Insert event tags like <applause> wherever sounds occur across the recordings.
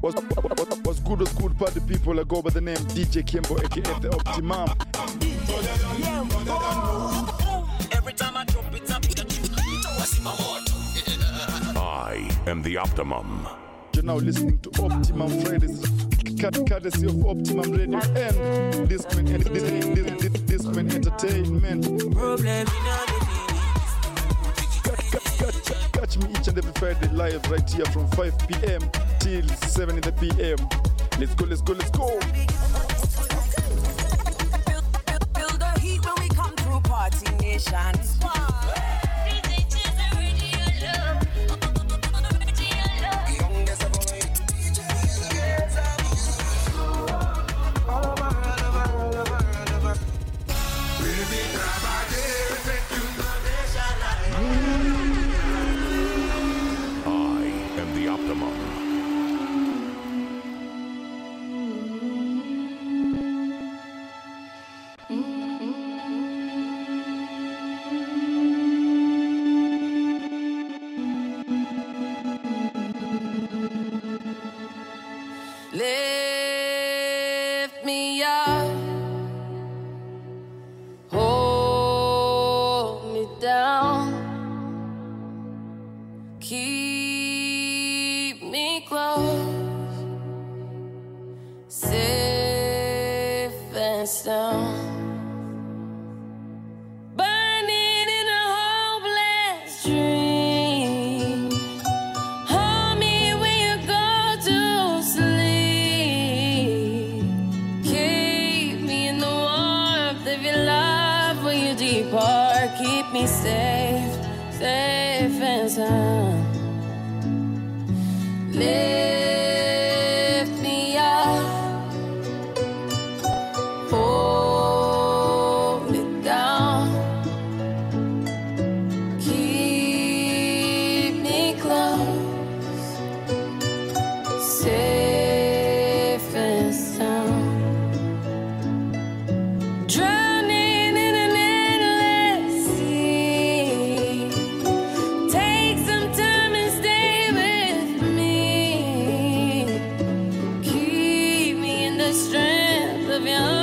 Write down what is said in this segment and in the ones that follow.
What's, what's good, what's good, party people? I go by the name DJ Kimbo, aka the Optimum. Every time I drop it oh, I am the Optimum. You're now listening to Optimum Fridays, cut- courtesy of Optimum Radio and Discman, this, this, this, Discman Entertainment. problem Catch, catch, catch, me each and every Friday live right here from 5 p.m. till 7 in the p.m. Let's go, let's go, let's go. Feel the heat when we come through party nation. Strength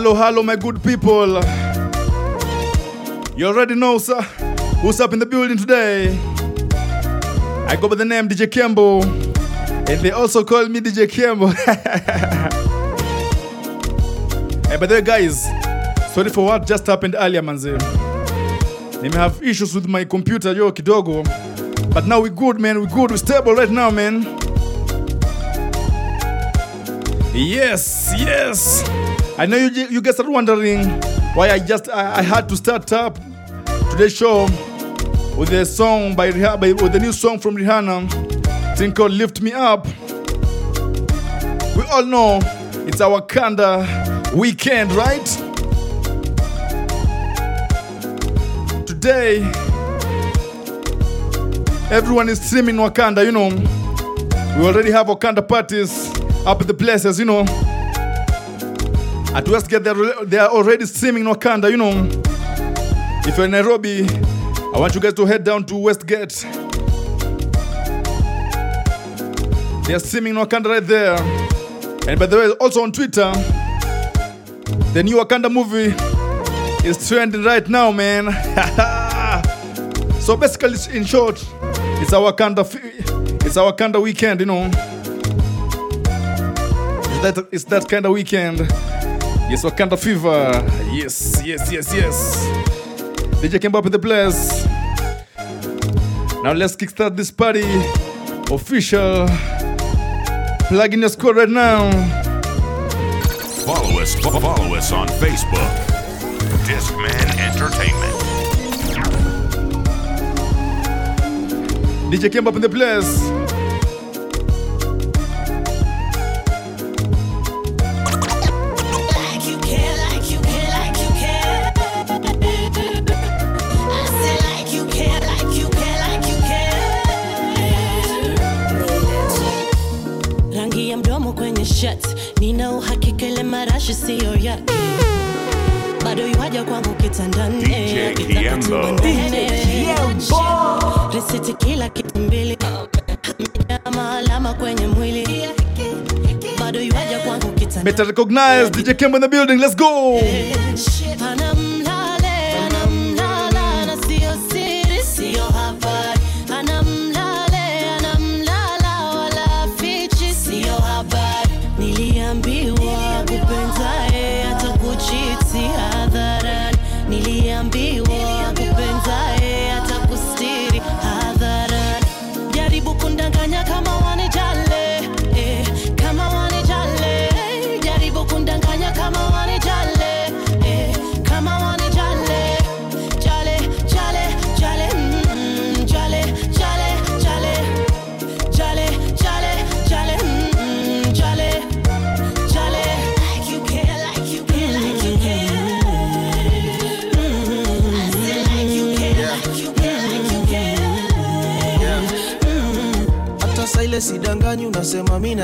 Hello, hello, my good people. You already know, sir, who's up in the building today. I go by the name DJ Kembo, and they also call me DJ Kembo. <laughs> hey, by the way, guys, sorry for what just happened earlier, manze. They may have issues with my computer, yo, kidogo. But now we're good, man. We're good. We're stable right now, man. Yes, yes. I know you, you guys are wondering why I just I, I had to start up today's show with a song by by, with a new song from Rihanna, thing called "Lift Me Up." We all know it's our Kanda weekend, right? Today, everyone is streaming Wakanda, you know. We already have Wakanda parties up at the places, you know. At Westgate, they are already streaming Wakanda, you know. If you're in Nairobi, I want you guys to head down to Westgate. They are streaming Wakanda right there. And by the way, also on Twitter, the new Wakanda movie is trending right now, man. <laughs> so basically, in short, it's our Wakanda, it's our Wakanda weekend, you know. It's that, it's that kind of weekend. Yes, Wakanda fever. Yes, yes, yes, yes. DJ came up with the place. Now let's kickstart this party. Official. Plug in your score right now. Follow us, follow us on Facebook. Discman Entertainment. DJ came up in the place. Marashi siyo yake. Bado yuaja kwangu kitandani. Risiti kila kitu mbili, mnyama alama kwenye mwili. Bado yuaja kwangu kitandani. Better recognize DJ Kembo in the building. Let's go.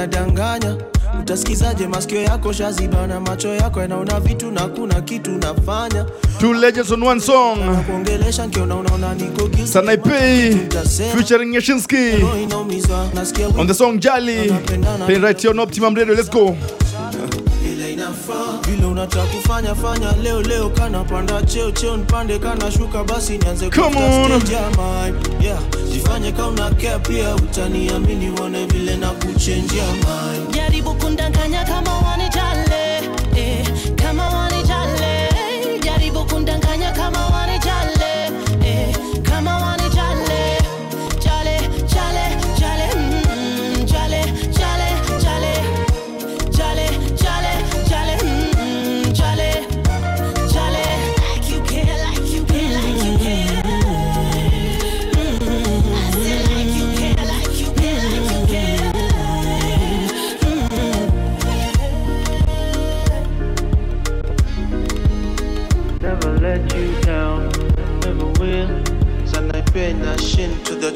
Mi utasikizaje masikio yako shazibana macho yako yanaona vitu na kuna kitu nafanya Two legends on one song. kuongelesha nkiona unaona niko guilty. Sanaipei featuring nasikia on the song Jali. Playing right here on Optimum Radio. Let's go. Vile inafaa kufanya fanya leo leo kana panda cheo cheo nipande kana shuka basi nianze yeah jifanye kama una care pia utaniamini uone vile na kuchenjia mind. Jaribu kundanganya kama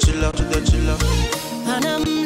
shin to the chilla, to the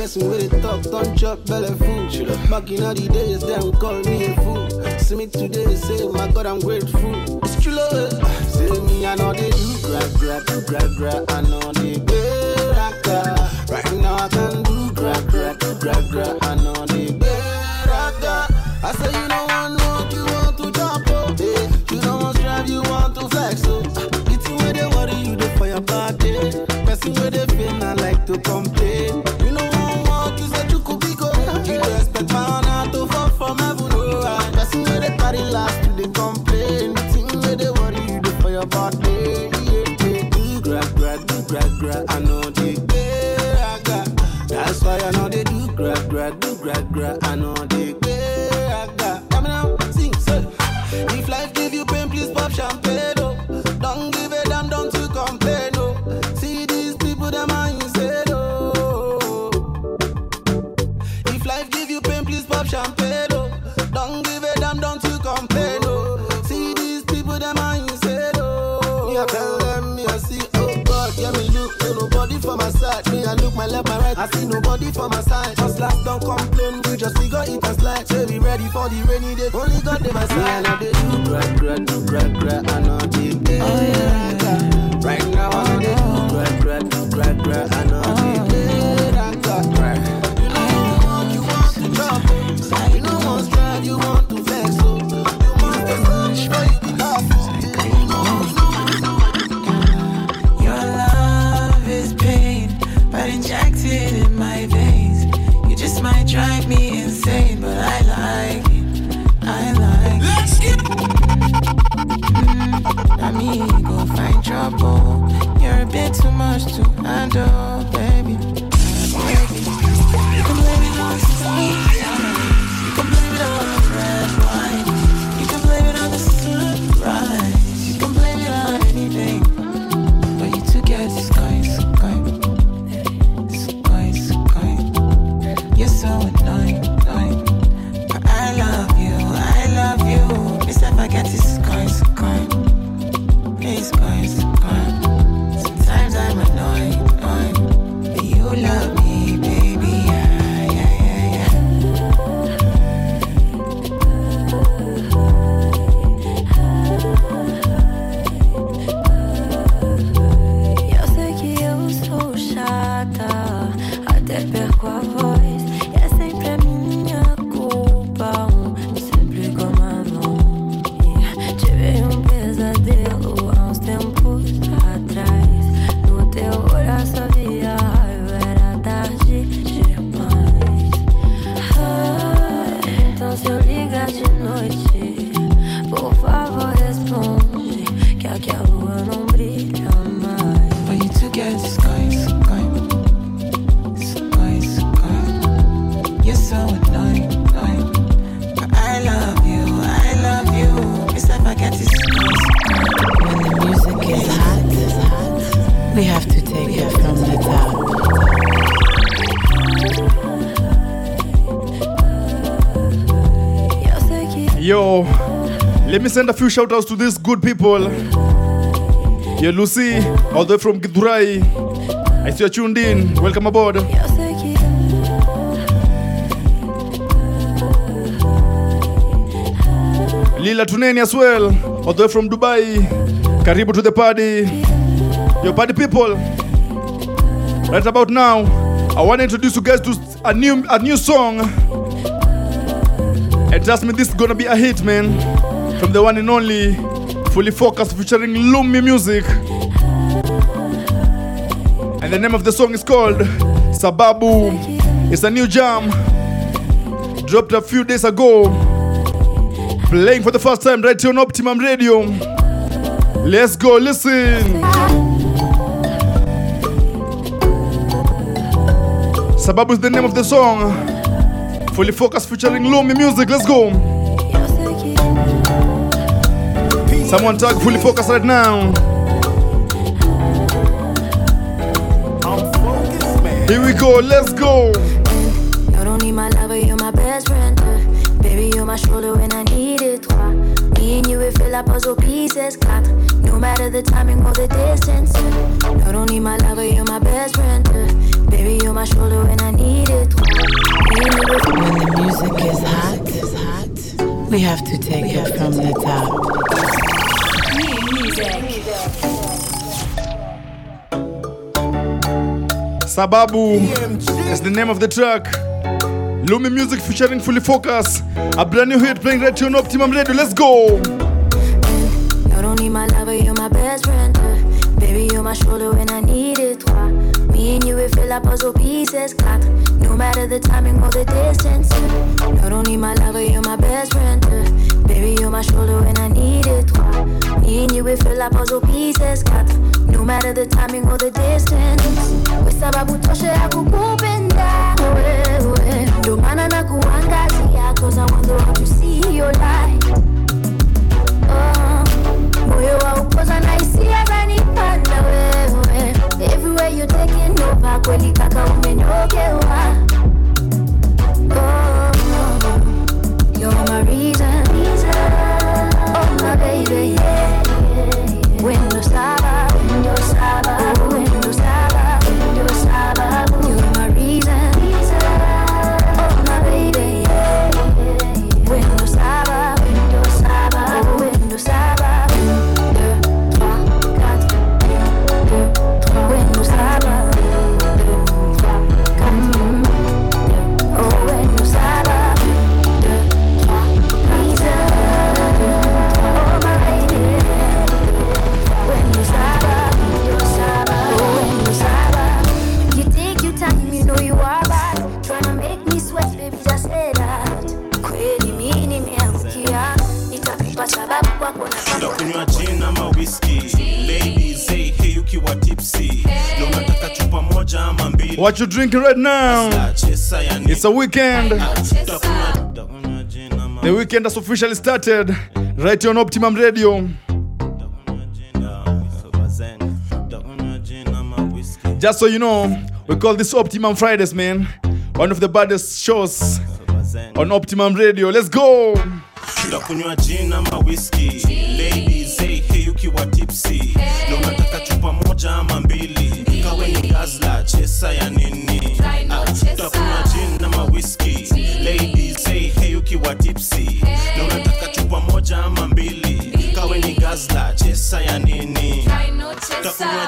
Person with it talk, don't chop belly food. Back in all the days, them call me a fool. See me today, say my God, I'm grateful. It's true, love. Say me, I know they do grab, grab, grab, grab. I know they better. Right now I can do grab, grab, grab, grab. I know they better. I say you don't want no, you want to jump, oh, eh. You don't want drive, you want to flex, oh. It's where they worry you, they for your body. Person where they feel, I like to complain. My left, my right, I see nobody for my side. Just last, don't complain, we just figure it and slide. Say we ready for the rainy day, only God they my side. I they do, grab, grab, do, grab, grab, I know they get. Oh, yeah. Right now, I know they do, grab, grab, do, grab, grab, I send a few shout outs to these good people. Yeah, Lucy, all the way from Githurai. I see you tuned in. Welcome aboard. Lila Tuneni as well, all the way from Dubai. Karibu to the party. Yo, party people. Right about now, I want to introduce you guys to a new a new song. And trust me, this is gonna be a hit, man. From the one and only Fully Focused featuring Lumi Music. And the name of the song is called Sababu. It's a new jam. Dropped a few days ago. Playing for the first time right here on Optimum Radio. Let's go, listen. Sababu is the name of the song. Fully focused featuring Lumi Music. Let's go. Someone tag fully focus right now. Here we go, let's go. You don't need my lover, you're my best friend. Uh, baby, you're my shoulder when I need it. Me and you, puzzle pieces. No matter the timing or the distance. Uh, you don't need my lover, you're my best friend. Uh, baby, you're my shoulder when I need it. When the music is hot, we have to take it from the top. Sababu is the name of the track. Lumi Music featuring Fully Focus. A brand new hit playing right here on Optimum Radio. Let's go. You don't need my lover, you're my best friend. uh. Baby, you're my shoulder when I need. Me and you, we feel like puzzle pieces. Quatre. No matter the timing or the distance. You don't need my lover, you're my best friend. uh. Baby, you're my shoulder when I need it. Me and you, we feel like puzzle pieces. Quatre. No matter the timing or the distance. Kwa sababu tosha ya kukupenda wewe. Ndo maana nakuangazia, 'cause I the world to see your light. Everywhere you taking over? Kweli kaka umenogewa What you drinking right now? It's a weekend. The weekend has officially started right here on Optimum Radio. Just so you know, we call this Optimum Fridays, man. One of the baddest shows on Optimum Radio. Let's go. ndakunywa gin ama whiskey. ladies hey hey ukiwa tipsy na unataka chupa moja ama mbili gazla chesa ya nini? Ah, tutakunywa jin na mawiski lady say hey ukiwa tipsi hey. na unataka chupa moja ama mbili? Kaweni gazla chesa ya nini? Tutakunywa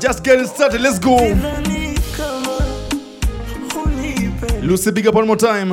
just getting started. Let's go. Lucy, big up one more time.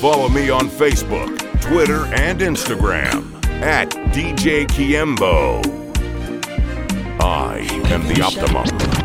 Follow me on Facebook, Twitter, and Instagram at DJ Kiembo. I am the Optimum.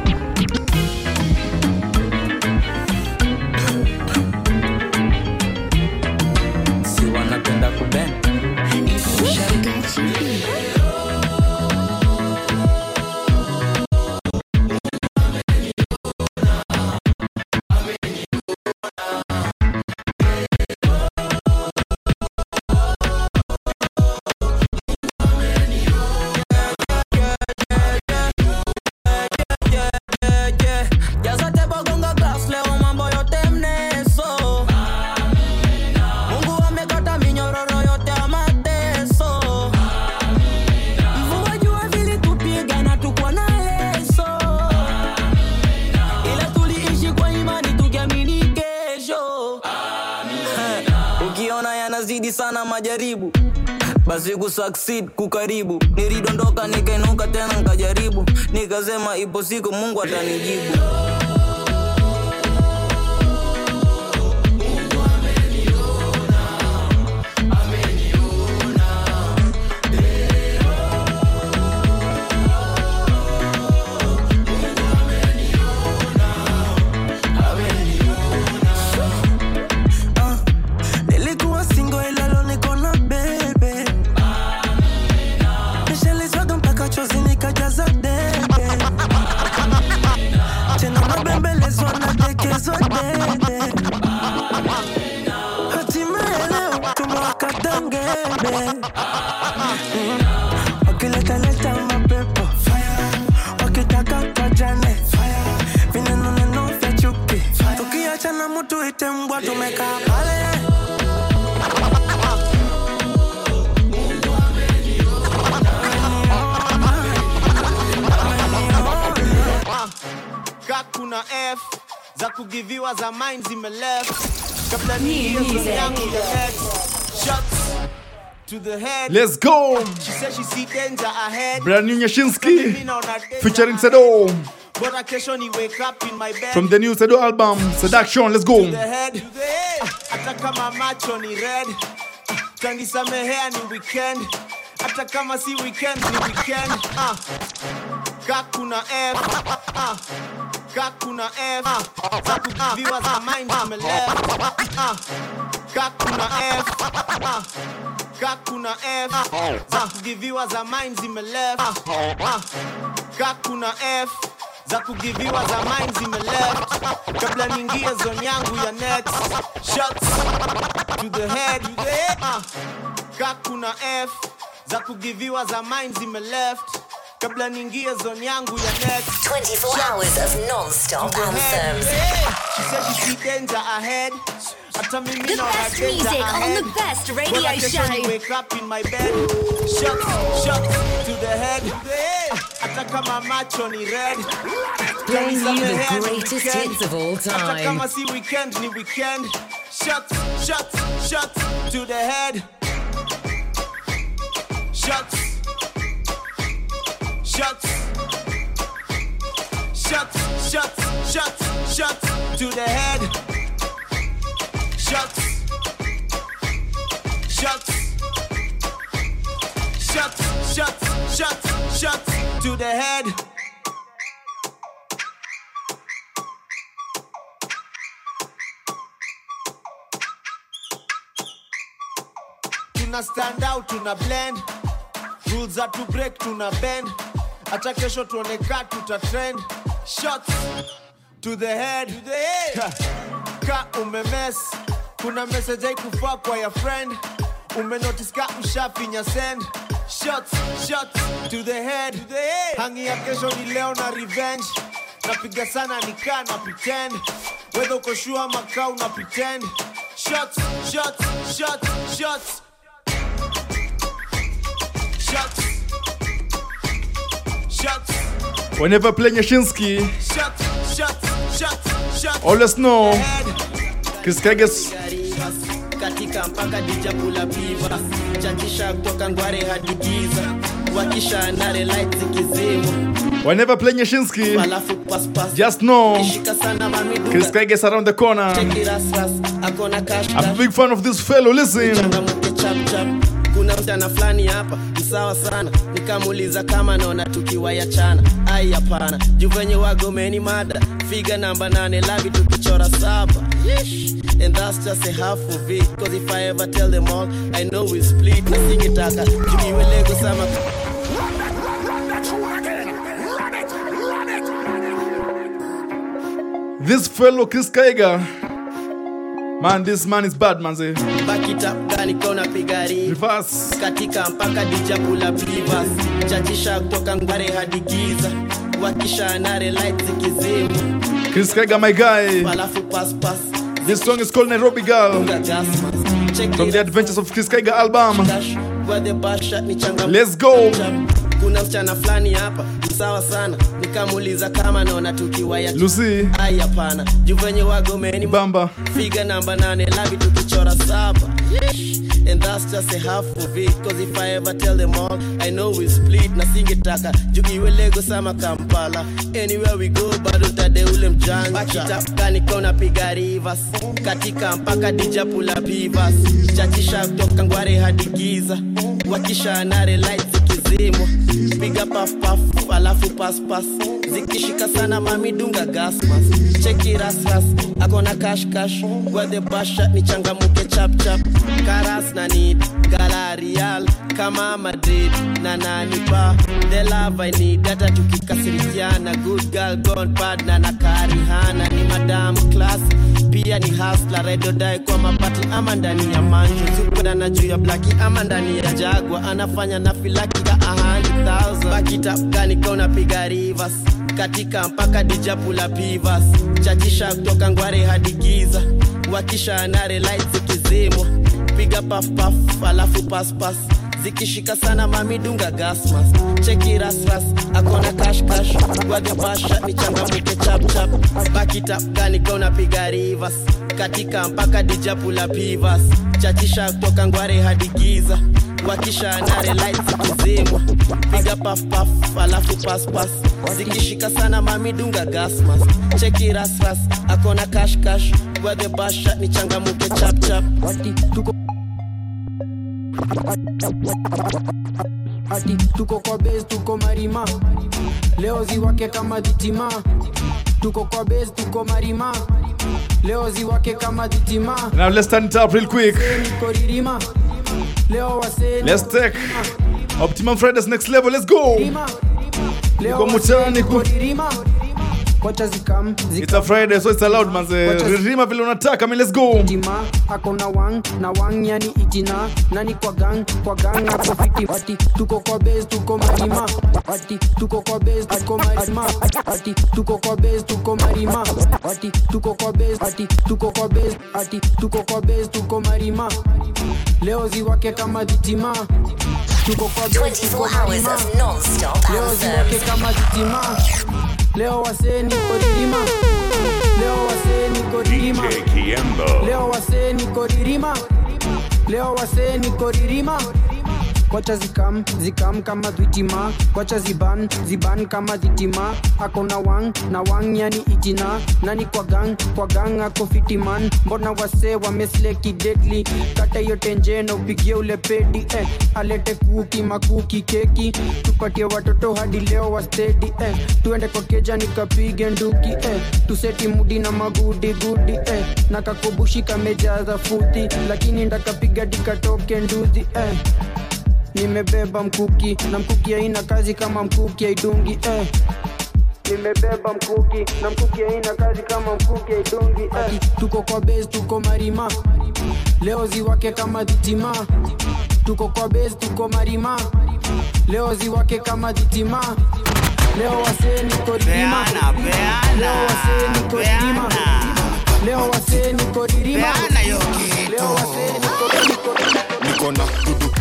Kusucceed kukaribu. Nilidondoka nikainuka tena nkajaribu nikasema ipo siku mungu atanijibu kugiviwa za mind zimeleft kabla niingie yangu ya shots to the head Let's go. she said she see danger ahead Brand new Nyashinski Mimi naona danger featuring. Sedo bora kesho ni wake up in my bed from the new Sedo album Seduction. Let's to go. the head hata kama macho ni red tangisamehea ni weekend hata kama si weekend ni weekend uh. ka kuna f uh. Kakuna ah, ah, ah, F za kuviwa za mind amelewa Kakuna F Kakuna F za kuviwa za mind zimelewa Kakuna F za kugiviwa za mind zimelewa kabla niingie zone yangu ya net shots to the head to kakuna f za kugiviwa za mind zimelewa kabla niingie zone yangu ya net 24 hours of non-stop to the anthems. She said she see danger ahead. The best music on the best radio Bora kesho show. ni wake up in my bed. Shots, shots to the head. Hata kama macho ni red. Playing you the greatest hits of all Hata time. kama si weekend ni weekend. Shots, shots, shots to the head. Shots. Shots. Shots, shots, shots, shots to the head. Shots. Shots. Shots, shots, shots, shots to the head. Tuna stand out, tuna blend. Rules are to break, tuna bend. Hata kesho tuone ka tuta trend. Shots to the head. To the head. Ka umemes. Kuna message haikufaa kwa ya friend. Umenotice ka ushafinya send. Shots, shots to the head. To the head. Hangi ya kesho ni leo na revenge. Napiga sana nikaa na pretend. wedha ukoshua ka una pretend. Shots, shots, shots, shots. Shots. Whenever playing Yashinsky, always know. Chris Keges katika mpaka dijabu la biva chachisha kutoka ngware hadi giza. Wakisha nare light zikizima. Whenever playing Yashinsky, just know. Chris Keges around the corner. I'm a big fan of this fellow, listen kuna mtana fulani hapa. Sawa sana. Nikamuuliza kama naona tukiwayachana. Ai hapana. Juu venye wagomeni mada. Figa namba nane lavi tukichora saba. Yeesh. and that's just a half of it. Cause if i ever tell them all i know we split na singetaka. Tukiwelego sama This fellow Chris Kaiga. Man, this man is bad, manze. Bakita gani kona pigari katika mpaka dijapula pivas chachisha kutoka ngware hadi giza wakisha nare light zikizima Chris Kega my guy. alafu pass. This song is called Nairobi Girl. From the Adventures of Chris Kega album. Let's go. Kuna msichana fulani hapa. Sawa sana. Nikamuuliza kama naona tukiwa ya Lucy. ai hapana. Juvenye wagomeni bamba. Figa namba nane labi tukichora saba. Yeesh. and that's just a half of it. Cause if i ever tell them all i know we split. Na singetaka juu iwe lego sama kampala. Anywhere we go bado tade ule mjanja. Bakitapkani nikaona piga rivers. Katika mpaka dijapula pivas. Chachisha kutoka ngware hadi giza. Wakisha nare light zikizimwa piga pafpaf alafu paspas zikishika sana mamidunga gasmas cheki akona kashkash gwadhebasha ni changamuke chapchap karas na nid galarial kama madrid na nanipa the hata tukikasirikiana. Good girl gone bad na nakarihana ni madam class pia ni hasla redodai kwa mapati ama ndani ya manju zupenda juu ya blaki ama ndani ya jagwa anafanya na ya 100,000 bakitapgani kona piga rivers? Katika mpaka dijapula pivas. Chachisha kutoka ngware hadi wakisha nare light zikizimwa. Piga pafpaf alafu paspas zikishika sana mamidunga gasmas. Cheki rasras akona kashkash wagebasha ni changamuke chapchap bakitapgani kona piga rivers? Katika mpaka dijapula pivas. Chachisha kutoka ngware hadi wakisha nare light zikizimwa piga pafpaf alafu paspas zikishika sana mamidunga gasmas cheki rasras akona kashkash basha ni changamuke chapchap ati tuko kwa base tuko marima. Leo ziwake kama dhitima tuko kwa base tuko marima. Leo ziwake kama dhitima Now let's turn it up real quick. Let's take Optimum Fridays next level. Let's go. leo Uko ku- kocha zikam It's a Friday, so it's allowed, manze. Ririma vile unataka. Let's go. Tima ako na wang na wang yani itina nani kwa gang kwa gang ako fiti ati tuko kwa base tuko marima ati tuko kwa base tuko marima ati tuko kwa base tuko marima ati tuko kwa base ati tuko kwa base ati tuko kwa base tuko marima leo ziwake kama dhitima tuko kwa 24 hours of non-stop leo ziwake kama dhitima leo wasee niko ririma leo wasee niko ririma DJ Kiembo. leo wasee niko ririma leo wasee niko ririma kwacha zikam zikam kama dhitima kwacha ziban ziban kama dhitima akona wang na wang yani itina nani kwa gang kwa gang ako fitiman mbona wase wamesleki deadly kata hiyo tenje na upigie ule pedi eh. alete kuki makuki keki tupatie watoto hadi leo wastedi eh. tuende kwa keja nikapige nduki eh. tuseti mudi na magudi gudi eh. na kakobushi kamejaza futi lakini ndakapiga dikatoke nduzi eh nimebeba mkuki na mkuki haina kazi kama mkuki haidungi eh. nimebeba mkuki na mkuki haina kazi kama mkuki haidungi eh. tuko kwa base tuko marima. Leo ziwake kama dhitima tuko kwa base tuko marima. Leo ziwake kama dhitima leo wasee niko ririma leo wasee niko ririma leo wasee niko ririma leo wasee niko niko na dudu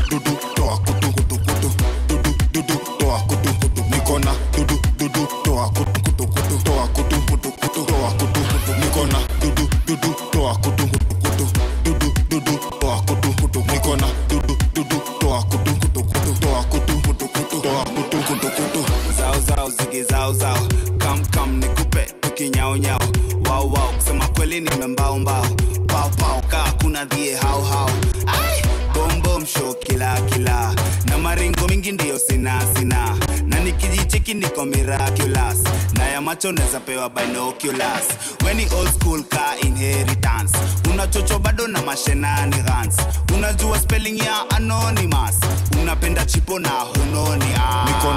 toa kutu kutu dudu dudu toa kutu kutu nikona dudu dudu toa kutu kutu kutu toa kutu kutu kutu toa kutu kutu kutu zao zao zige zao zao kam kam nikupe tukinyao nyao wao wao kusema kweli nimembao mbao pao pao kaa kuna dhie hao hao ai bombom show kila kila na maringo mingi ndiyo sina sina na nikijicheki niko miraculous ya macho naweza pewa binoculars. Weni old school ka inheritance. Unachocho bado na mashenani gans unajua spelling ya anonymous. Unapenda chipo na hunoni niko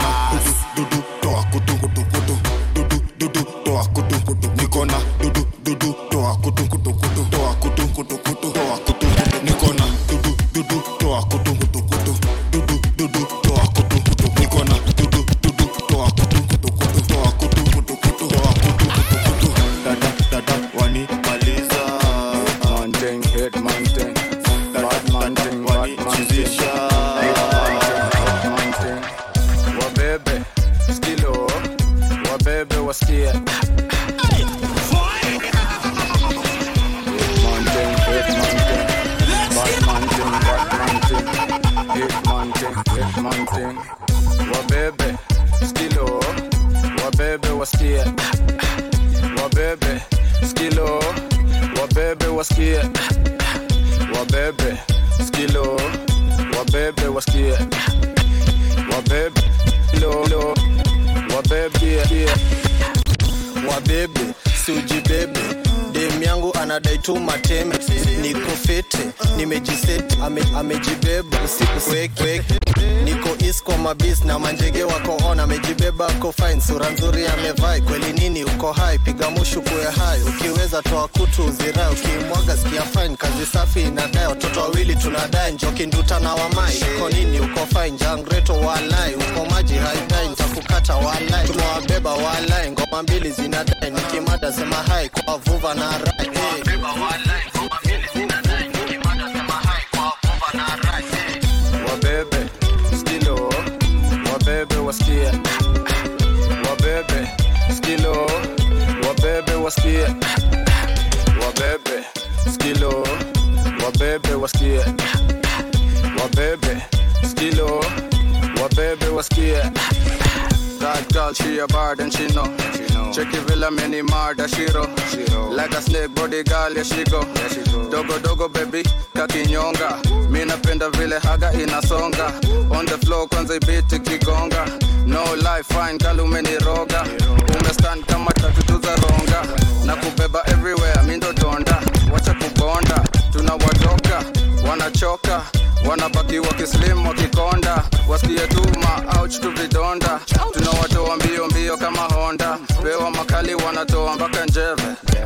tu vidonda, tunawatoa mbio mbio kama Honda. pewa makali wanatoa mpaka Njeve,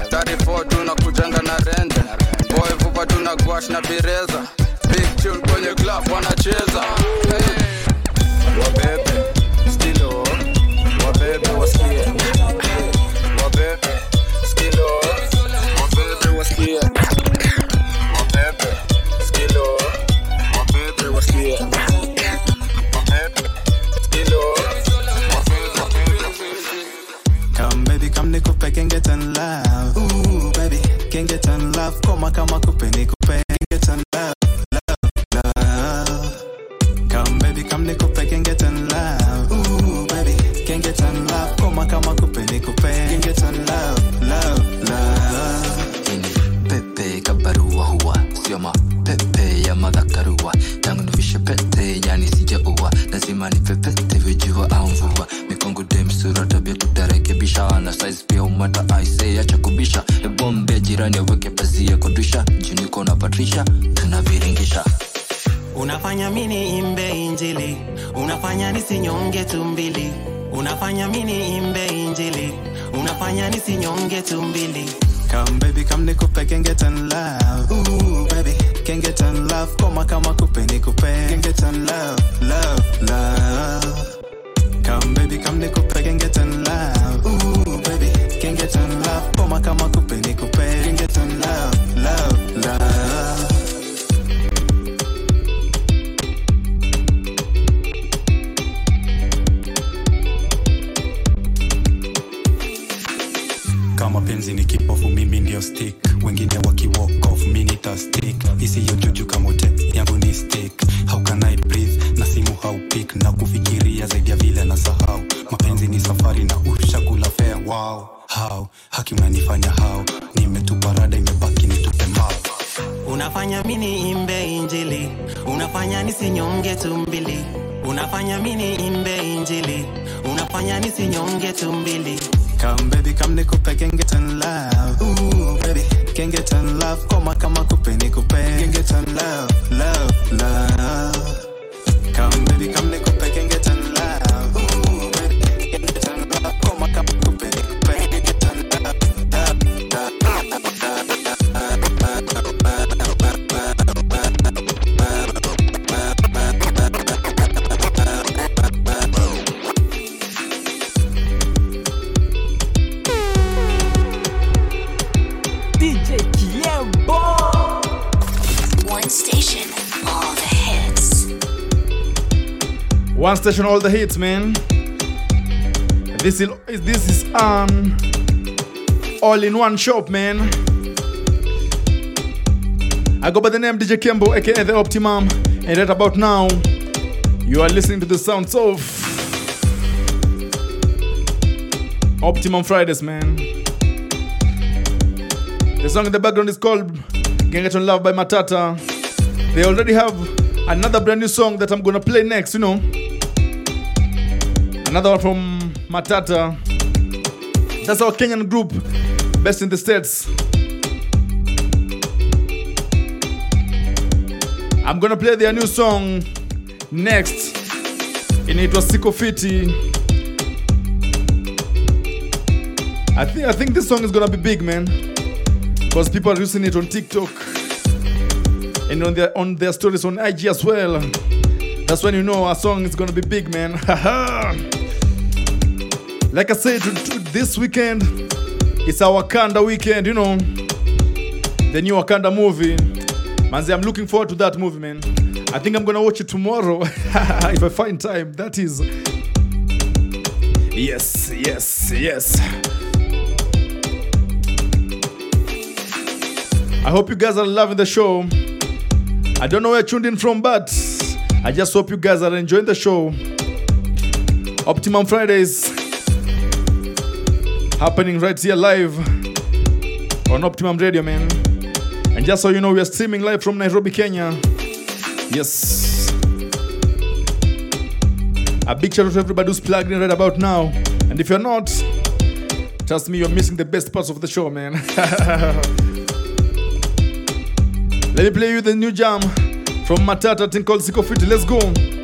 34 tunakujanga na rende boy, vupa tuna gwash na pireza, big kwenye club wanacheza hey. cama a penico One station, all the hits, man. This is this is um, an all-in-one shop, man. I go by the name DJ Kembo, aka the Optimum, and right about now, you are listening to the sounds of Optimum Fridays, man. The song in the background is called Get on Love by Matata. They already have another brand new song that I'm gonna play next, you know. Another one from Matata. That's our Kenyan group, best in the States. I'm gonna play their new song next. Inaitwa Siko Fiti. I think I think this song is gonna be big, man. Because people are using it on TikTok and on their on their stories on IG as well. That's when you know a song is gonna be big, man. <laughs> like I said, this weekend it's our Wakanda weekend. You know, the new Wakanda movie. Manzi, I'm looking forward to that movie, man. I think I'm gonna watch it tomorrow <laughs> if I find time. That is. Yes, yes, yes. I hope you guys are loving the show. I don't know where you're tuned in from, but I just hope you guys are enjoying the show. Optimum Fridays happening right here live on Optimum Radio, man. And just so you know, we are streaming live from Nairobi, Kenya. Yes. A big shout out to everybody who's plugged in right about now. And if you're not, trust me, you're missing the best parts of the show, man. <laughs> Let me play you the new jam from Matata, thing called Siko Fiti. Let's go.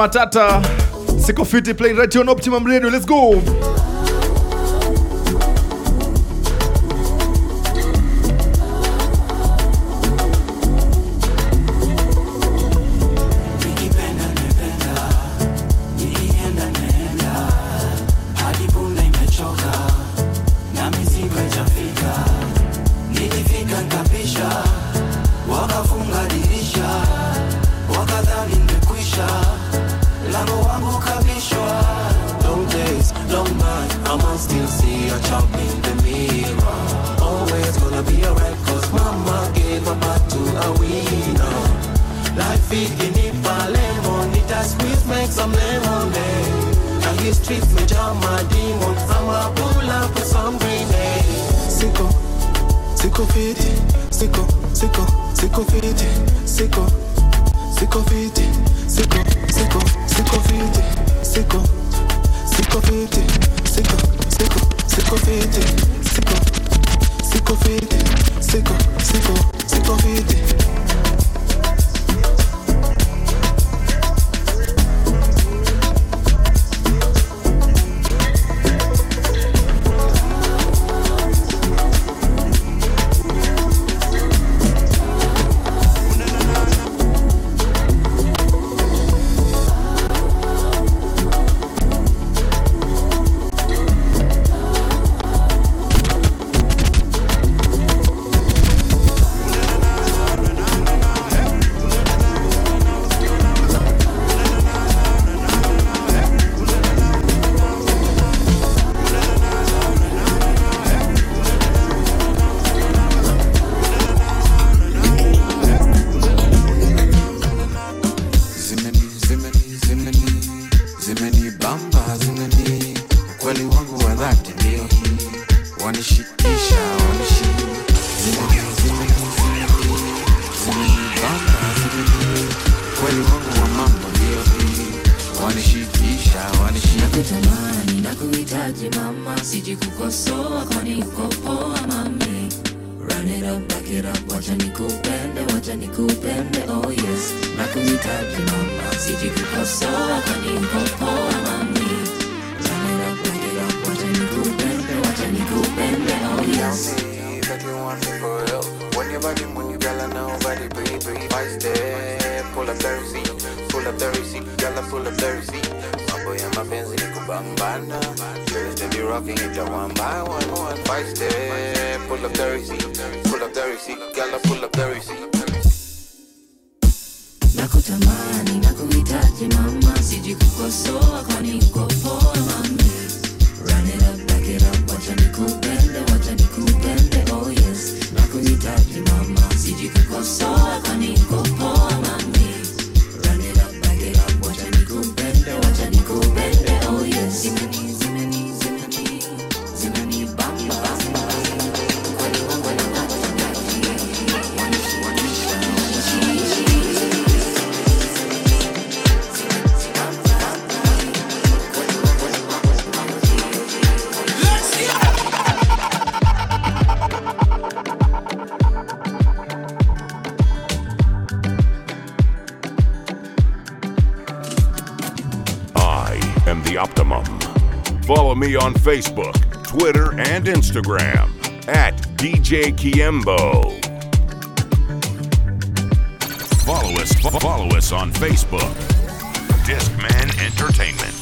Matata, Siko Fiti playing right here on Optimum Radio. Let's go. the optimum. Follow me on Facebook, Twitter, and Instagram at DJ Kiembo. Follow us, follow us on Facebook, Discman Entertainment.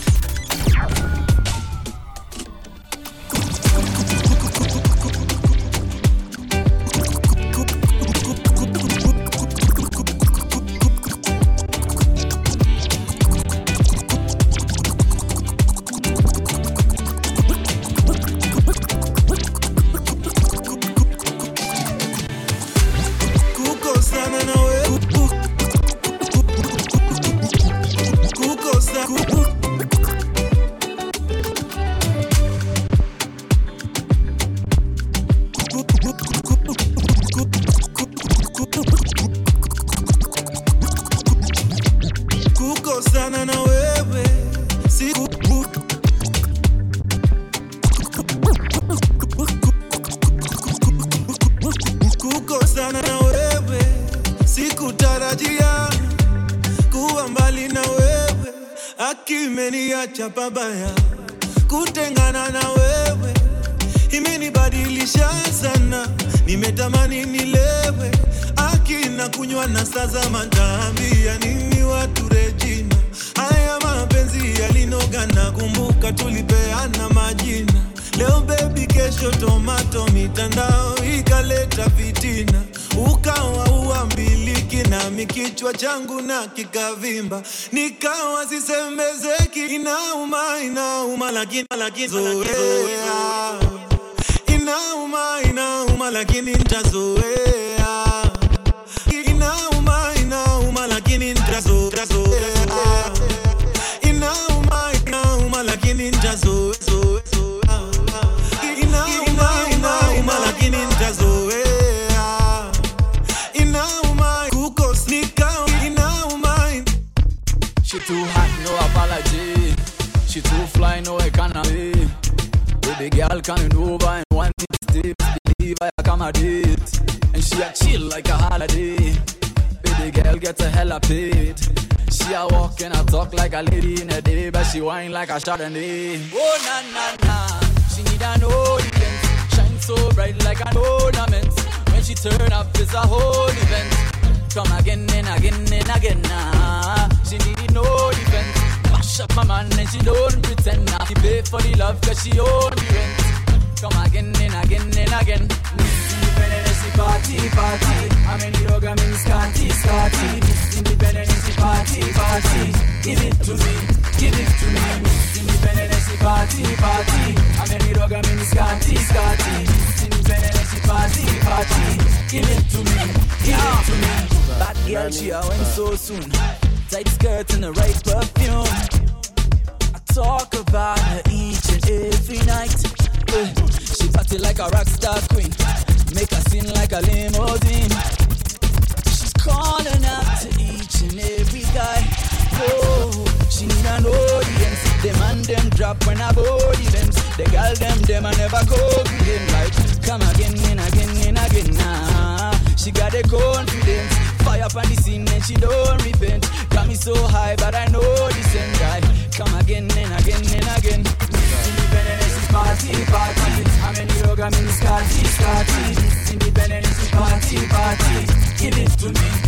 Turn up, is a whole event. Come again and again and again. Nah. She need no defense. Mash up my man and she don't pretend. Nah. She pay for the love cause she own the rent. Come again and again and again. Miss Independent, party, party. I'm in the dog, I'm in Scotty, Scotty. She party, party. Give it to me, give it to me. Miss Independent, party, party. I'm in the dog, I'm in Scotty, Scotty. She party, party. Give it to me, give it to me. Bad girl, she went so soon. Tight skirt and the right perfume. I talk about her each and every night. She party like a rock star queen. Make her sing like a limousine. She's calling out to each and every guy. Oh, she need an audience. Them and them drop when I board events. The girl them them I never go them like come again and again and again. Nah, she got the confidence. Fire up on the scene and she don't repent. Got me so high, but I know the same guy. Come again and again and again. Independent, she's party, party. In the yoga, I'm in the Scotty, Scotty. Independent, she's party, party. Give it to me,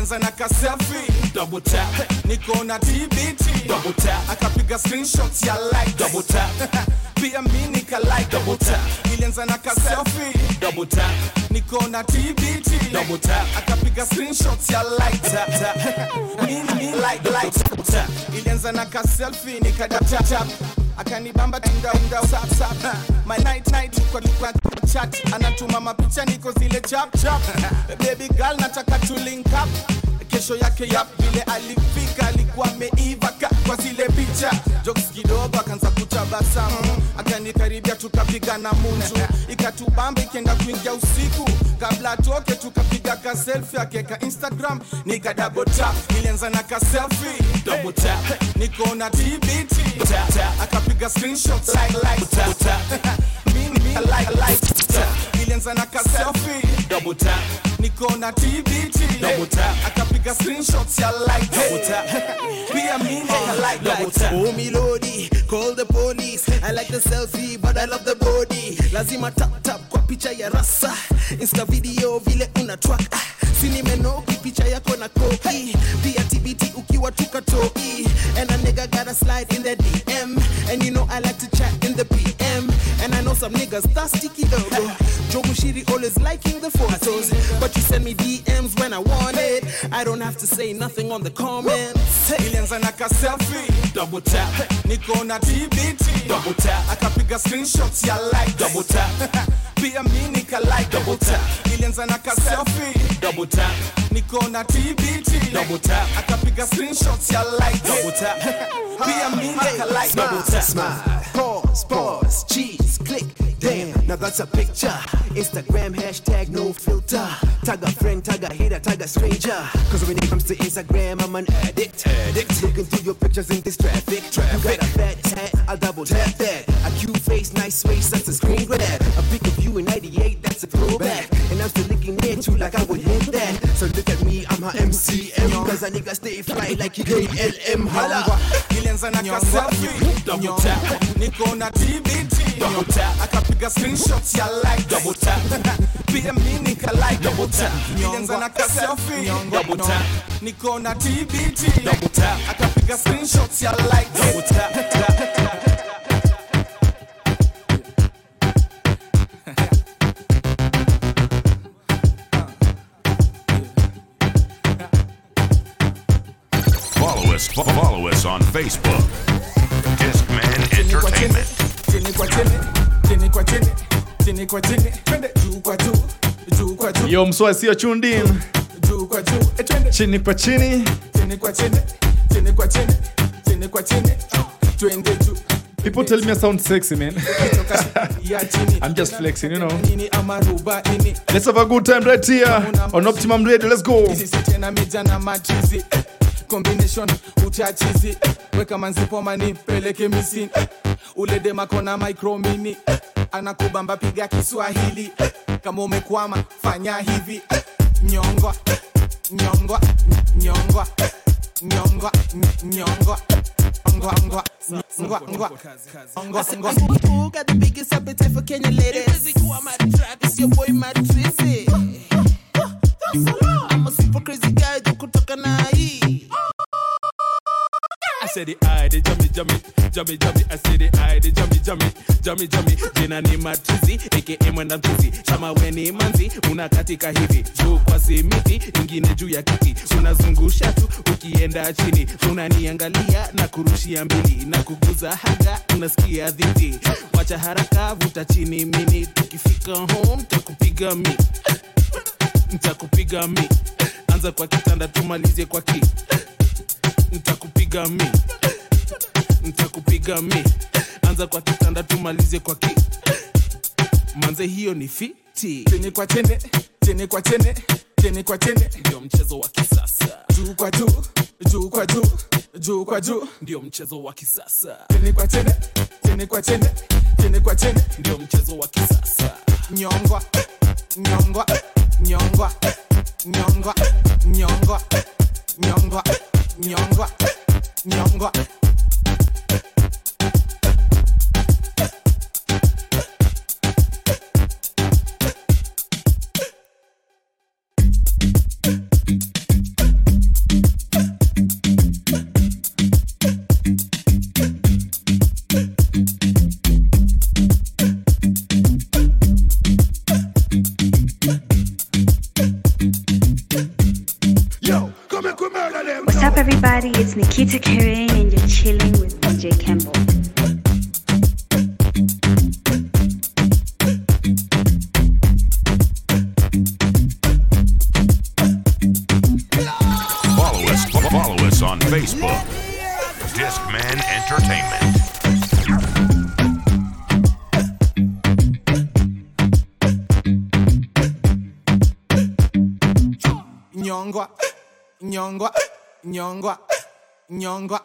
ilianza na kasafi. Double tap. Niko na tbt double tap. Akapiga screenshots ya like double tap. <laughs> Pia mimi nika like. Double tap. Ilianza na kasafi. Double tap. Niko na tbt double tap. Akapiga screenshots ya like tap tap. Mimi mi like like double tap. Ilianza na kaselfi nika tap tap akanibamba tinda unda sap sap my night night kwa kwa chat. Anatuma mapicha niko zile chap chap. <laughs> Baby girl nataka to link up. Kesho yake yap vile alifika alikuwa ameiva kwa zile picha. Jokes kidogo akaanza kutabasamu. Akanikaribia tukapiga na munju <laughs> ikatubamba ikienda kuingia usiku. Kabla atoke tukapiga ka selfie akeka instagram. Nika double tap ilianza na ka selfie. Double tap. Nikona tbt akapiga screenshot like like. Tap tap. Mimi mimi like like double tap niko na tbt double tap akapiga screenshots ya like double tap <laughs> pia mimi nika like double tap Oh milodi, call the police. I like the selfie, but I love the body. Lazima tap tap kwa picha ya rasa. Insta video vile una track. Ah, Si nimenoki picha yako na kopi. Pia TBT ukiwa tukatoi. And a nigga gotta slide in the DM. And you know I like to some niggas thirsty kidogo. Joe Bushiri always liking the photos. But you send me DMs when I want. I don't have to say nothing on the comments. ilianza na ka selfie. Double tap. Niko na tbt double tap. Akapiga screenshots ya like. Double tap. Pia mi nika like. Double tap. Ilianza na ka selfie. Double tap. Niko na tbt double tap. Akapiga screenshots ya like. Double tap. Pia mi nika like. Double tap. Smile, pause, pause, cheese, click. Damn, now that's a picture. Instagram hashtag no filter. Tag a friend, tag a hater, tag a stranger. Cause when it comes to Instagram, I'm an addict. addict. Looking through your pictures in this traffic. traffic. You got a fat tat, I'll double tap that. A cute face, nice waist, that's a screen grab. A pic of you in 98, that's a throwback. And I'm still looking at you like I would hit that. So look at me, I'm a MCM. Cause a nigga stay fly like he KLM. Holla. ilianza na ka selfie double tap na tbt double tap. Akapiga screenshots ya like double tap. Pia mi nika like double tap. ilianza na ka selfie double tap. niko na tbt double tap. Akapiga screenshots ya like double tap. <laughs> Follow us, follow us on Facebook. Discman chini kwa Entertainment. Chini kwa chini chini kwa chini chini kwa chini twende. Juu kwa juu juu kwa juu. Yo mswasi sio tuned juu kwa juu Eh, twende. Chini kwa chini. chini kwa chini chini kwa chini chini kwa chini twende juu. People tell me I sound sexy, man. <laughs> I'm just flexing, you know. Let's have a good time right here on Optimum Radio. Let's go. Combination uchachizi eh, weka manzipomani peleke misini eh, micromini eh, anakubamba piga kiswahili eh, kama umekwama fanya hivi eh, nyongwa eh, nyongwa nyongwa eh, nyongwa ny- nyongwa ngwa ngwa ngwa ngwa ngwa ngwa Who got the biggest appetite for Kenya ladies? Busy on my track, it's your boy Mad Tracy. I'm a super crazy guy, kutoka na hii. Said the eye, the jummy, jummy, jummy, jummy. I say the eye, the jummy, jummy, jummy, jummy. Jina ni matuzi, aka mwenda mtuzi. Kama we ni manzi, unakatika hivi. Juu kwa simiti, ingine juu ya kiti. Unazungusha tu, ukienda chini. Unaniangalia na kurushia mbili. Na kuguza haga, unasikia dhiti. Wacha haraka, vuta chini mini. Tukifika home, takupiga mi. Ntakupiga mi. Anza kwa kitanda, tumalizie kwa ki ntakupiga mi. Ntakupiga mi. Anza kwa kitanda tumalize kwa ki. Manze hiyo ni fiti. Chene kwa chene chene kwa chene chene kwa chene. Ndio mchezo wa kisasa. Juu kwa juu juu kwa juu juu kwa juu. Ndio mchezo wa kisasa. Chene kwa chene chene kwa chene chene kwa chene. Ndio mchezo wa kisasa. Nyongwa nyongwa nyongwa nyongwa nyongwa nyongwa 娘子娘子。Nyongwa nyongwa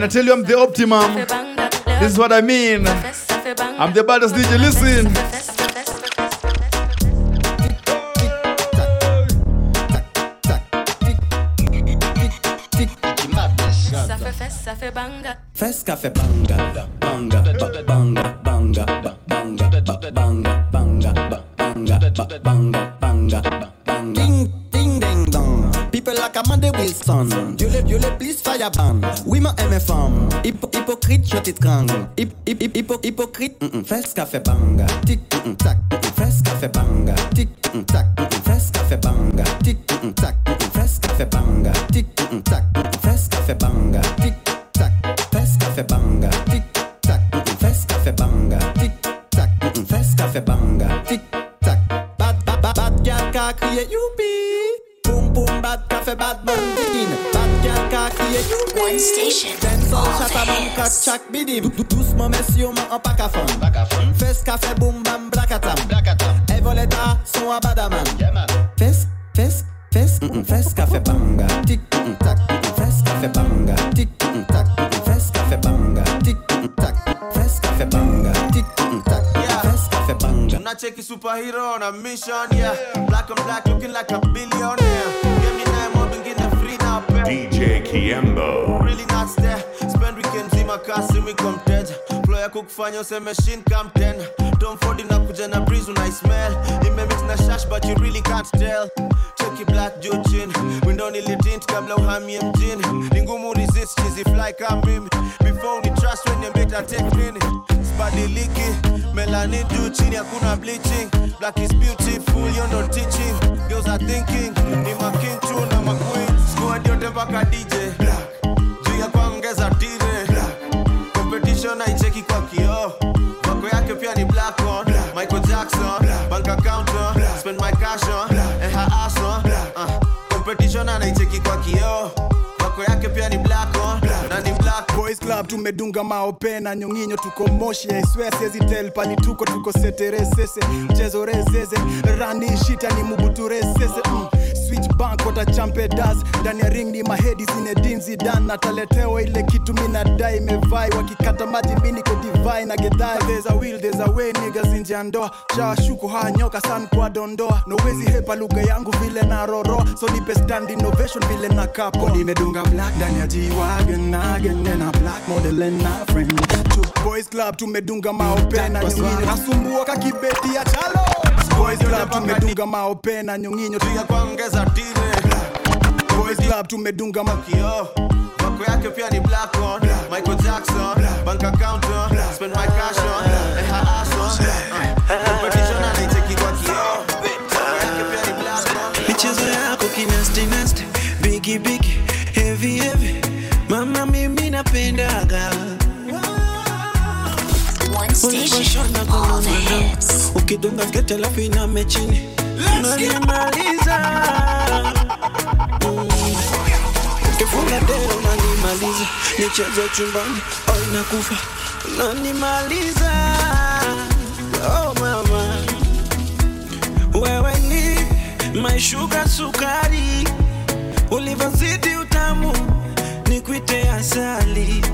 When I tell you I'm the optimum, this is what I mean. I'm the baddest DJ. Listen. Hypokriten, Felskaffee-Banger, Tick, Tack. Unacheki superhero on a mission, yeah. Black and black looking like a billionaire. Give me nine more, bingine free now, pay. DJ Kiembo. Really not there. Spend weekend zima kasi mi mteja. Flow yako kufanya useme shin come ten. Tom Ford inakuja na breeze una smell. Imemix na shash but you really can't tell. Cheki black juu chini. Window nilitint kabla uhamie mjini. Ni ngumu resist chizi fly kama mimi. Before ni trust when you make that take nini. Sibadiliki. Melanin juu chini hakuna bleaching. Black is beautiful, you're not teaching. Girls are thinking. Ni making tu na ma. Squad yote mpaka DJ. Black Juu ya kuongeza. Haicheki kwa yake pia ni black. Michael Jackson. Bank account. Spend my cash on. And her ass on. Uh, competition anaicheki kwa kioo. Wako yake pia ni black club tumedunga maope nyonginyo tuko moshi pali tuko tuko seteresese mchezo rezeze rani shita ni mubuturesese mm. Switch bank watachampe das ndani ya ring ni mahedi zinedinzi dan nataletewa ile kitu minadai imevai. Wakikata maji miniko divai na gedhai there's a will there's a way niggas nje ya ndoa. Shawashuku haya nyoka san kwa dondoa. Nowezi hepa lugha yangu vile na roro. So nipe stand innovation vile na kapo. Nimedunga black ndani ya jiwagen black model friend. Boys club tumedunga maopena nasumbua kakibeti ya chalo boys club tumedunga maope na nyunginyo ya kuongeza tire. boys club tumedunga makio wako yake pia ni black on. Michael Jackson bank account spend my cash on ukidunga skete alafu iname chini. Unanimaliza. Mm. ukifunga dera unanimaliza. Nicheze chumbani. Au inakufa unanimaliza. Oh mama. Wewe ni maishuga sukari. Ulivyozidi utamu ni kwite asali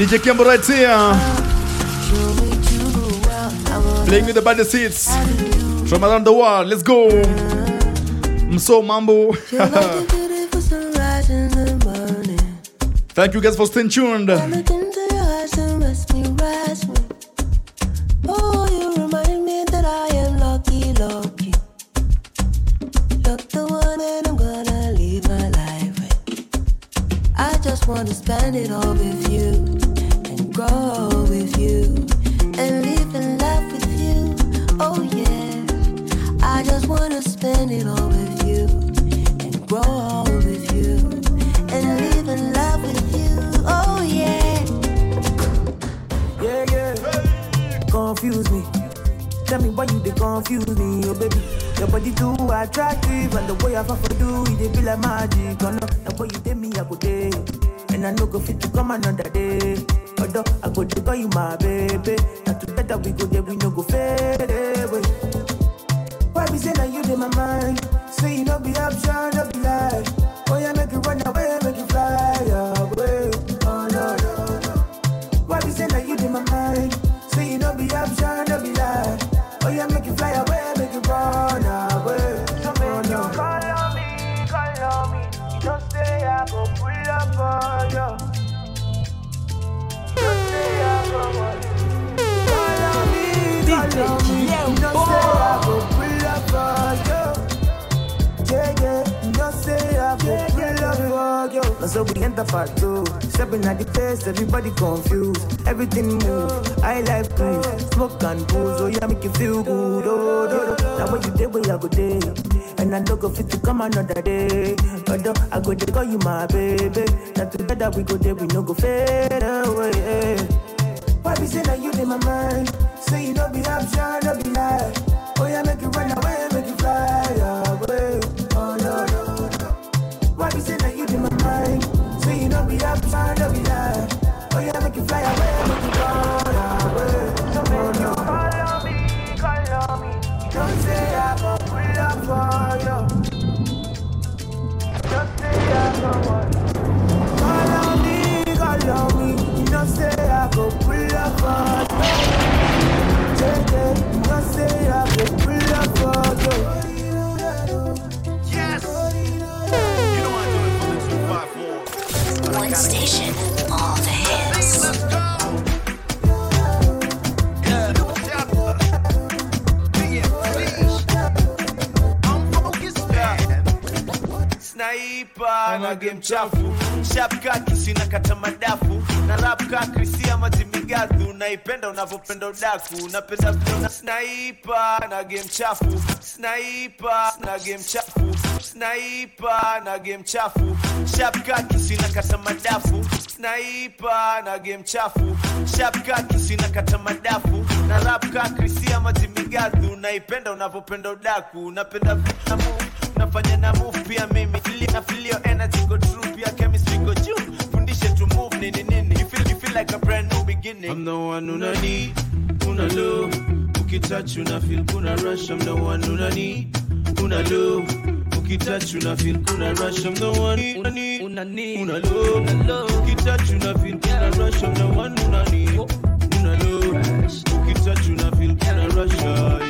DJ Kimbo right here. Playing with the band seats from around the world. Let's go. Mambo. In the morning. Thank you guys for staying tuned. mchafu. Shapkaki sina kata madafu. Na rapka krisia maji migadhu naipenda unavyopenda udaku. Napenda viona snaipa na game chafu. Snaipa na game chafu. Snaipa na game chafu. Shapkaki sina kata madafu. Snaipa na game chafu. Shapkaki sina kata madafu. Na rapka krisia maji migadhu naipenda unavyopenda udaku. Napenda na move nafanya na move pia mimi. Ili na filio energy go true pia chemistry go juu fundishe to move nini nini you feel, you feel like a brand new beginning I'm the one una need una love ukitouch una feel kuna rush I'm the one una need una love ukitouch una feel kuna rush I'm the one una need una need una love una love ukitouch una feel kuna rush I'm the one una need una love ukitouch una feel kuna rush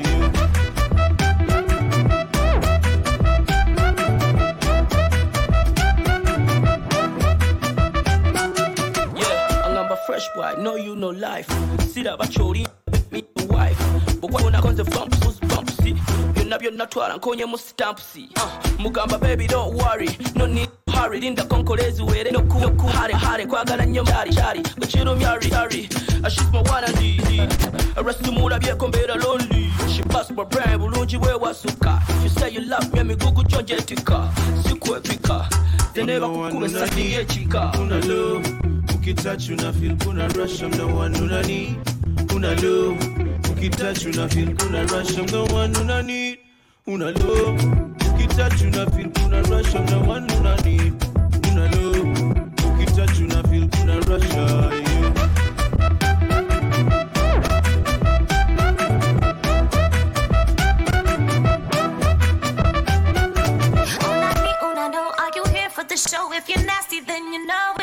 fresh boy, know you no life. See that bachori, me your wife. But when I come to bump, bump, bump, see. You're not, you're not twirling, konye mu stamp, see. Uh, Mugamba baby, don't worry. No need to hurry. Linda konkolezi were. No cool, no cool. Hare, hare, kwagala nyo shari, shari. Gachiro myari, shari. Uh, she's my one and the. Arrest the mood, I be a conveyor lonely. She basi bwa brain bulungi wewasuka if you say you love me emigugu gyo gyetika sikwepika teneba kukuba esati yekika Una love, ukitouch una feel kuna rush, I'm the one una need. Una love, ukitouch una feel kuna rush, I'm the one una need. Una love, ukitouch una feel kuna rush, I'm the one una need. Una love, ukitouch una feel kuna rush, for the show? If you're nasty, then you know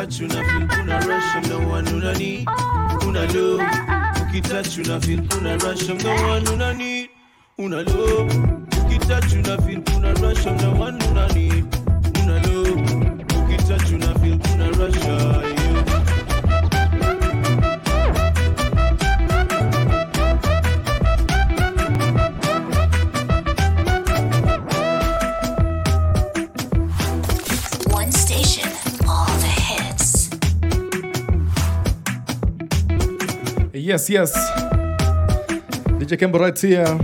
Ukitouch una feel kuna rush, I'm one una need. Una love, ukitouch una feel kuna rush, I'm one una need. Una love, Yes. DJ Kembo right here.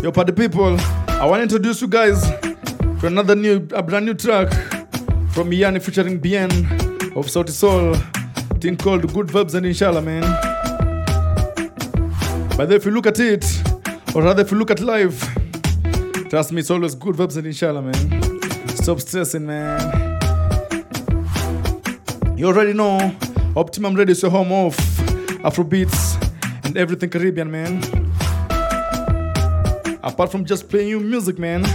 Yo, party people, I want to introduce you guys to another new, a brand new track from Yanni featuring Bien of Sauti Sol, thing called Good Vibes and Inshallah, man. But then if you look at it, or rather if you look at life, trust me, it's always good vibes and Inshallah, man. Stop stressing, man. You already know Optimum Radio is your home of Afrobeats and everything Caribbean, man. Apart from just playing you music, man,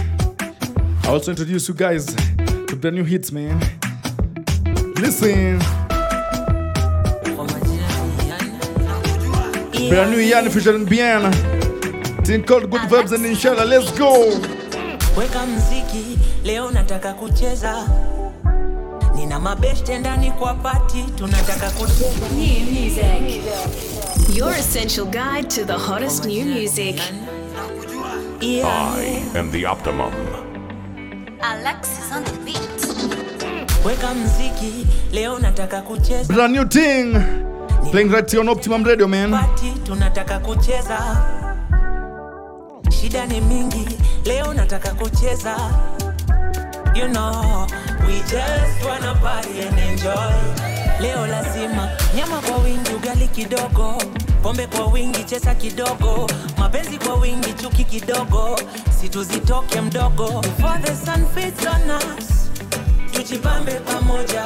I also introduce you guys to brand new hits, man. Listen. Brand new Yanni featuring Bien. Thing called Good Vibes and Inshallah. Let's go. weka mziki leo nataka kucheza nina mabeste ndani kwa pati tunataka kucheza New music. Your essential guide to the hottest new music. I am the Optimum. Alexis on the beat. weka mziki leo nataka kucheza Brand new thing. Playing right here on Optimum Radio, man. pati tunataka kucheza shida ni mingi leo nataka kucheza you know we just wanna party and enjoy. Leo lazima nyama kwa wingi ugali kidogo. Pombe kwa wingi chesa kidogo. Mapenzi kwa wingi chuki kidogo. Situzitoke mdogo. Before the sun fits on us. Tujipambe pamoja.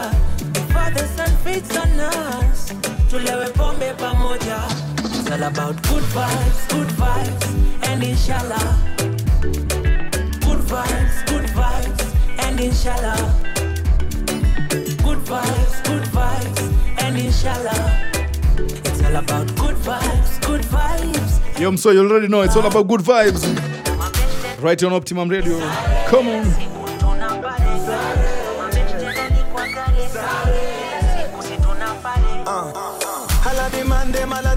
Before the sun fits on us. Tulewe pombe pamoja. It's all about good vibes, good vibes, and inshallah. Good vibes, good vibes, inshallah. Good vibes, good vibes, and inshallah. It's all about good vibes, good vibes. Yo, so you already know it's all about good vibes. Right on Optimum Radio. Come on.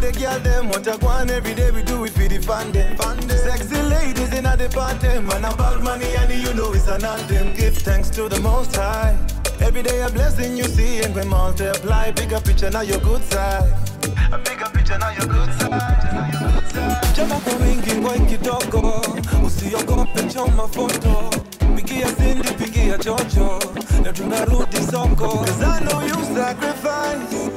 The girl them. What I want every day we do it for the fun them. Sexy ladies in the party, man about money and you know it's an anthem. Give thanks to the Most High. Every day a blessing you see and we multiply. Bigger picture now your good side. A bigger picture now your good side. Jama kwa wingi ngoi kidogo, usiogope choma foto. Pigia Cindy, pigia Jojo, na tunarudi soko. Cause I know you sacrifice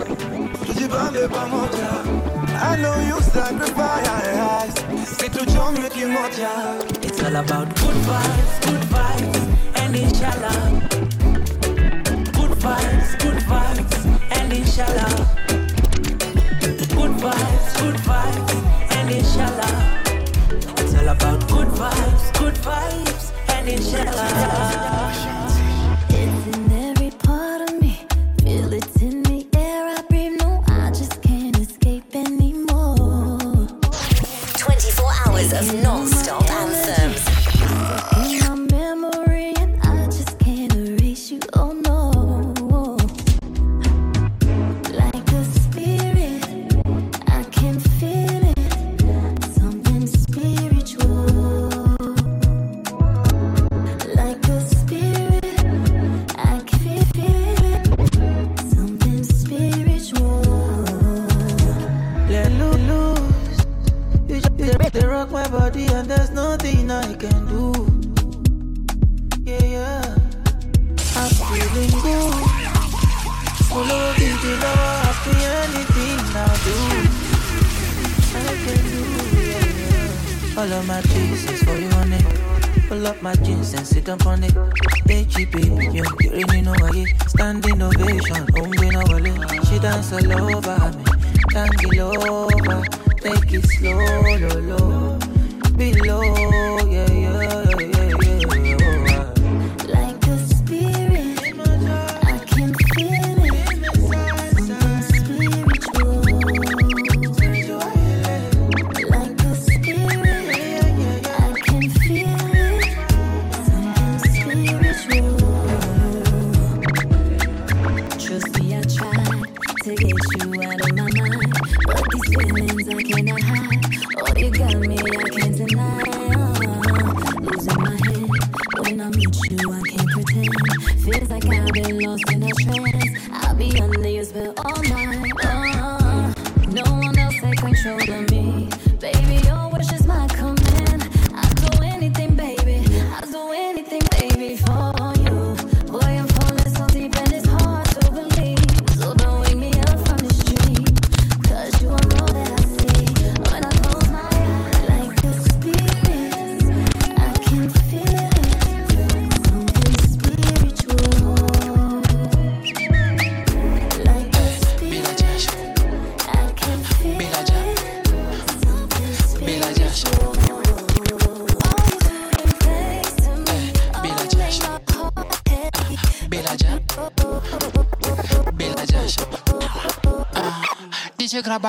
tujibambe pamoja I know you sacrifice situchome kimoja It's all about good vibes, good vibes, and inshallah. Good vibes, good vibes, and inshallah. Good vibes, good vibes, and inshallah. It's all about good vibes, good vibes, and inshallah. Why Standing ovation, umbe na. She dance all over me, tangle over. Take it slow, low,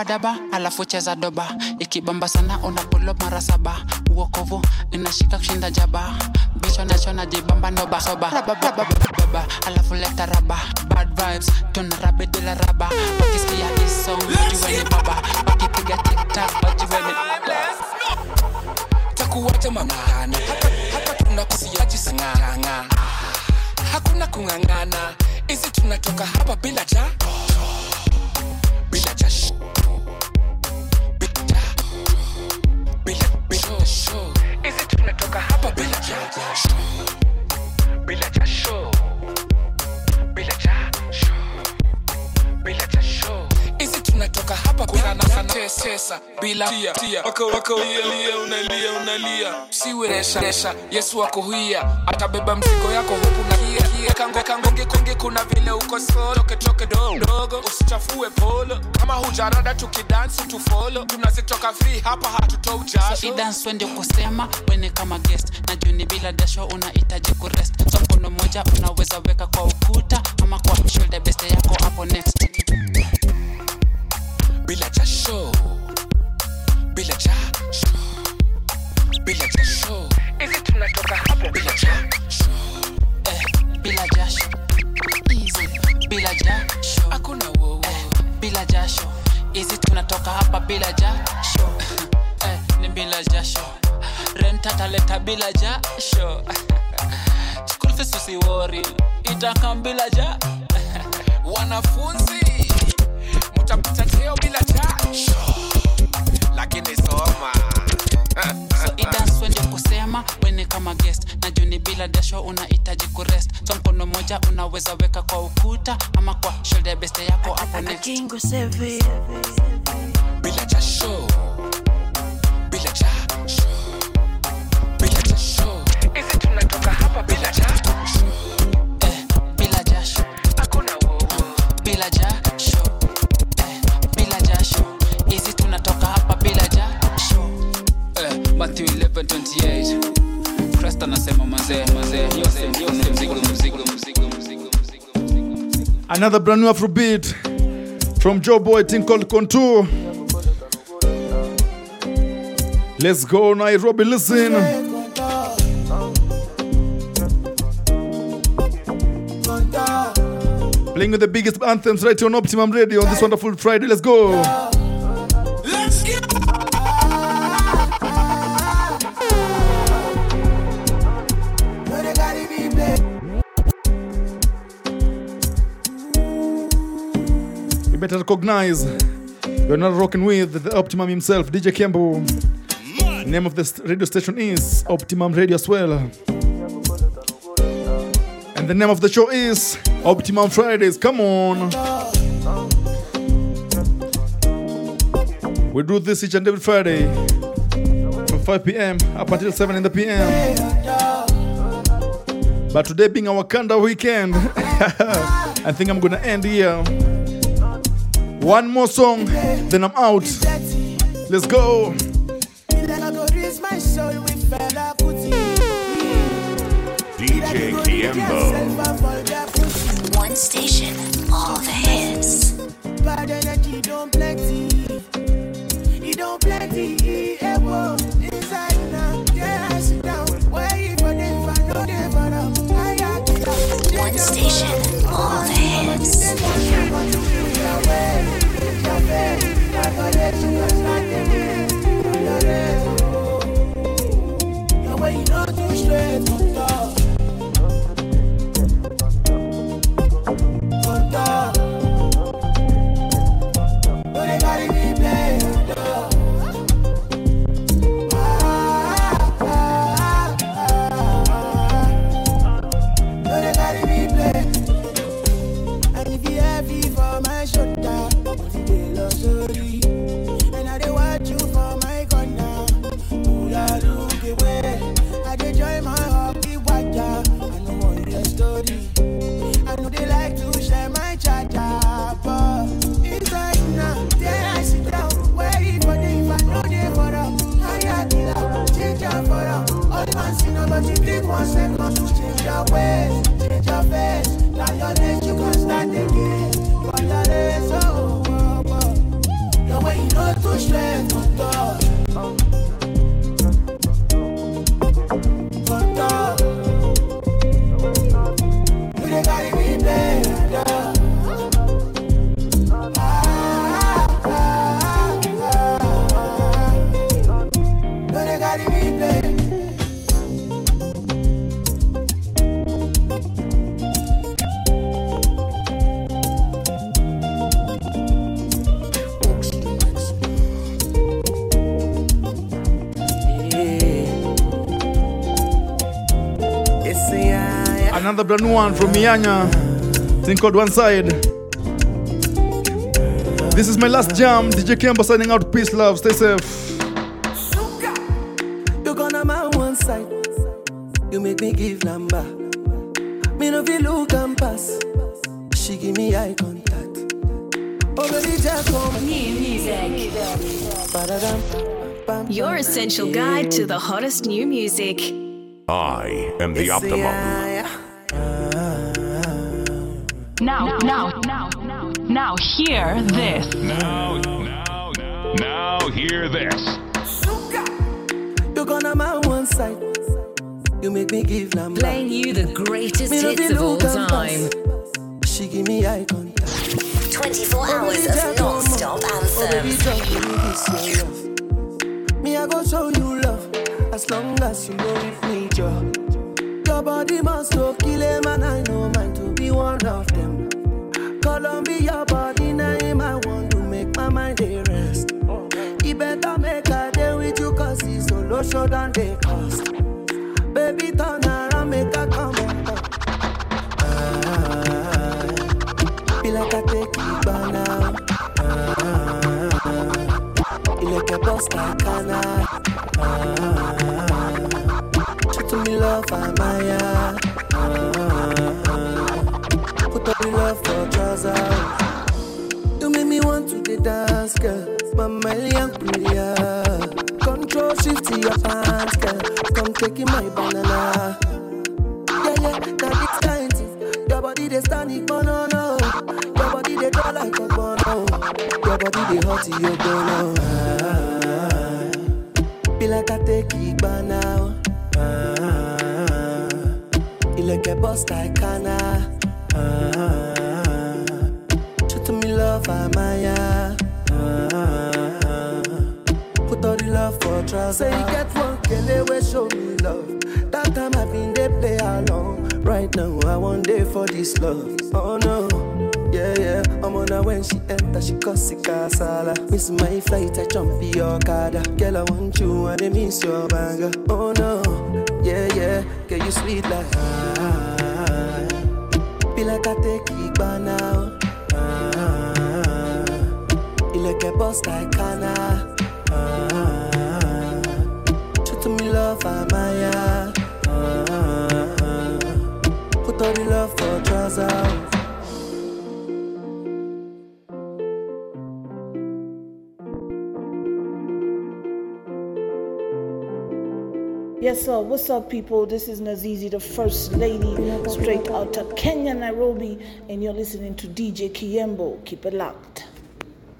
daba alafu cheza doba. Ikibamba sana unapulo mara saba. Uokovu inashika kushinda jaba. Bicho nacho najibamba noba soba. Alafu leta raba bila tia tia. wako wako. Lia lia unalia unalia. Siwe resha resha. Yesu wako atabeba mzigo yako huku na kango kango kuna vile uko solo. Dogo. Usichafue polo. Kama hujarada tukidansi tufolo tunazitoka free hapa hatutoi jasho. So kusema wene kama guest. Na juni bila dasho unahitaji kurest. So mkono mmoja unaweza weka kwa ukuta ama kwa shoulder best yako hapo next. Bila jasho bila hizi tunatoka hapo bila jasho eh, bila jasho easy bila jasho hakuna wowo eh, bila jasho hizi tunatoka hapa bila jasho eh, ni bila jasho rent ataleta bila jasho school fees usiwori itakam bila ja wanafunzi mutapata cheo bila jasho lakini soma. So kusema wene kama guest. Na juni bila dasho unahitaji kurest. So mkono moja unaweza weka kwa ukuta ama kwa shoulder beste yako hapo bila jasho 11:28 Christ anasema mazee mazee mzigo mzigo mzigo mzigo Another brand new Afrobeat from Joe Boy, thing called Contour. Let's go, Nairobi. Listen. Playing with the biggest anthems right here on Optimum Radio on this wonderful Friday. Let's go. You better recognize You're not rocking with the Optimum himself, DJ Kembo. Name of the st- radio station is Optimum Radio as well. And the name of the show is Optimum Fridays. Come on. We do this each and every Friday from 5 p.m. up until 7 in the p.m. But today being our Kanda weekend, <laughs> I think I'm gonna end here. One more song, then I'm out. Let's go. DJ mm. Kiembo. One station, all the hits. Bad energy don't plenty. It don't plenty. Whoa. Inside now, yeah, I sit down. Where you for them? If I know them for them. I got. One station, change Another brand new one from Iyanya. Thing called One Side. This is my last jam. DJ Kemba signing out. Peace, love. Stay safe. You gonna my one side. You make me give number. Me no feel look and pass. She give me eye contact. Oh baby, just come. New music. Your essential guide to the hottest new music. I am the Optimum. Now, now, now, now, hear this. Now, now, now, now hear this. You gonna my one side. You make me give number. Playing you the greatest Me hits of all look time. pass. She give me eye contact. 24 hours of non-stop oh, anthems. Me, I go show you love as long as you know with me, Joe. Your body must go kill him, and I know mine to be one of them. Columbia your body name, I want to make my mind a rest. He better make a day with you, cause he's solo show than they cost. Baby, turn around, make a come on. Ah, be like I take you by now. Ah, you like a boss, like Kana. Ah, to me love, I'm Maya. Ah, put up the love for trousers. You make me want to the dance, girl. Mama, young player. Control shift to your pants, girl. Come taking my banana. Yeah, yeah, now this kind. Your body they stand it, no. Your body they draw like a bono. Your body they hot, you. Ah, be like I take it by now. Like a boss like Kana. Ah, show to me love, I'm Maya. Ah, put all the love for trousers. Say you get one kele we show me love. That time I've been they play along. Right now I want day for this love. Oh no, Yeah, yeah. I'm on her when she enter, she cause it casala. Miss my flight, I jump your. Girl, I want you I miss your banger. Oh no, yeah, yeah. Girl, you sweet like ah. Be like I take it by now. Ah, you like a boss like Kana. Ah, true to me love, I'm Ah, put all the love for trousers. Yes, sir. What's up, people? This is Nazizi, the First Lady, straight out of Kenya, Nairobi, and you're listening to DJ Kiembo. Keep it locked.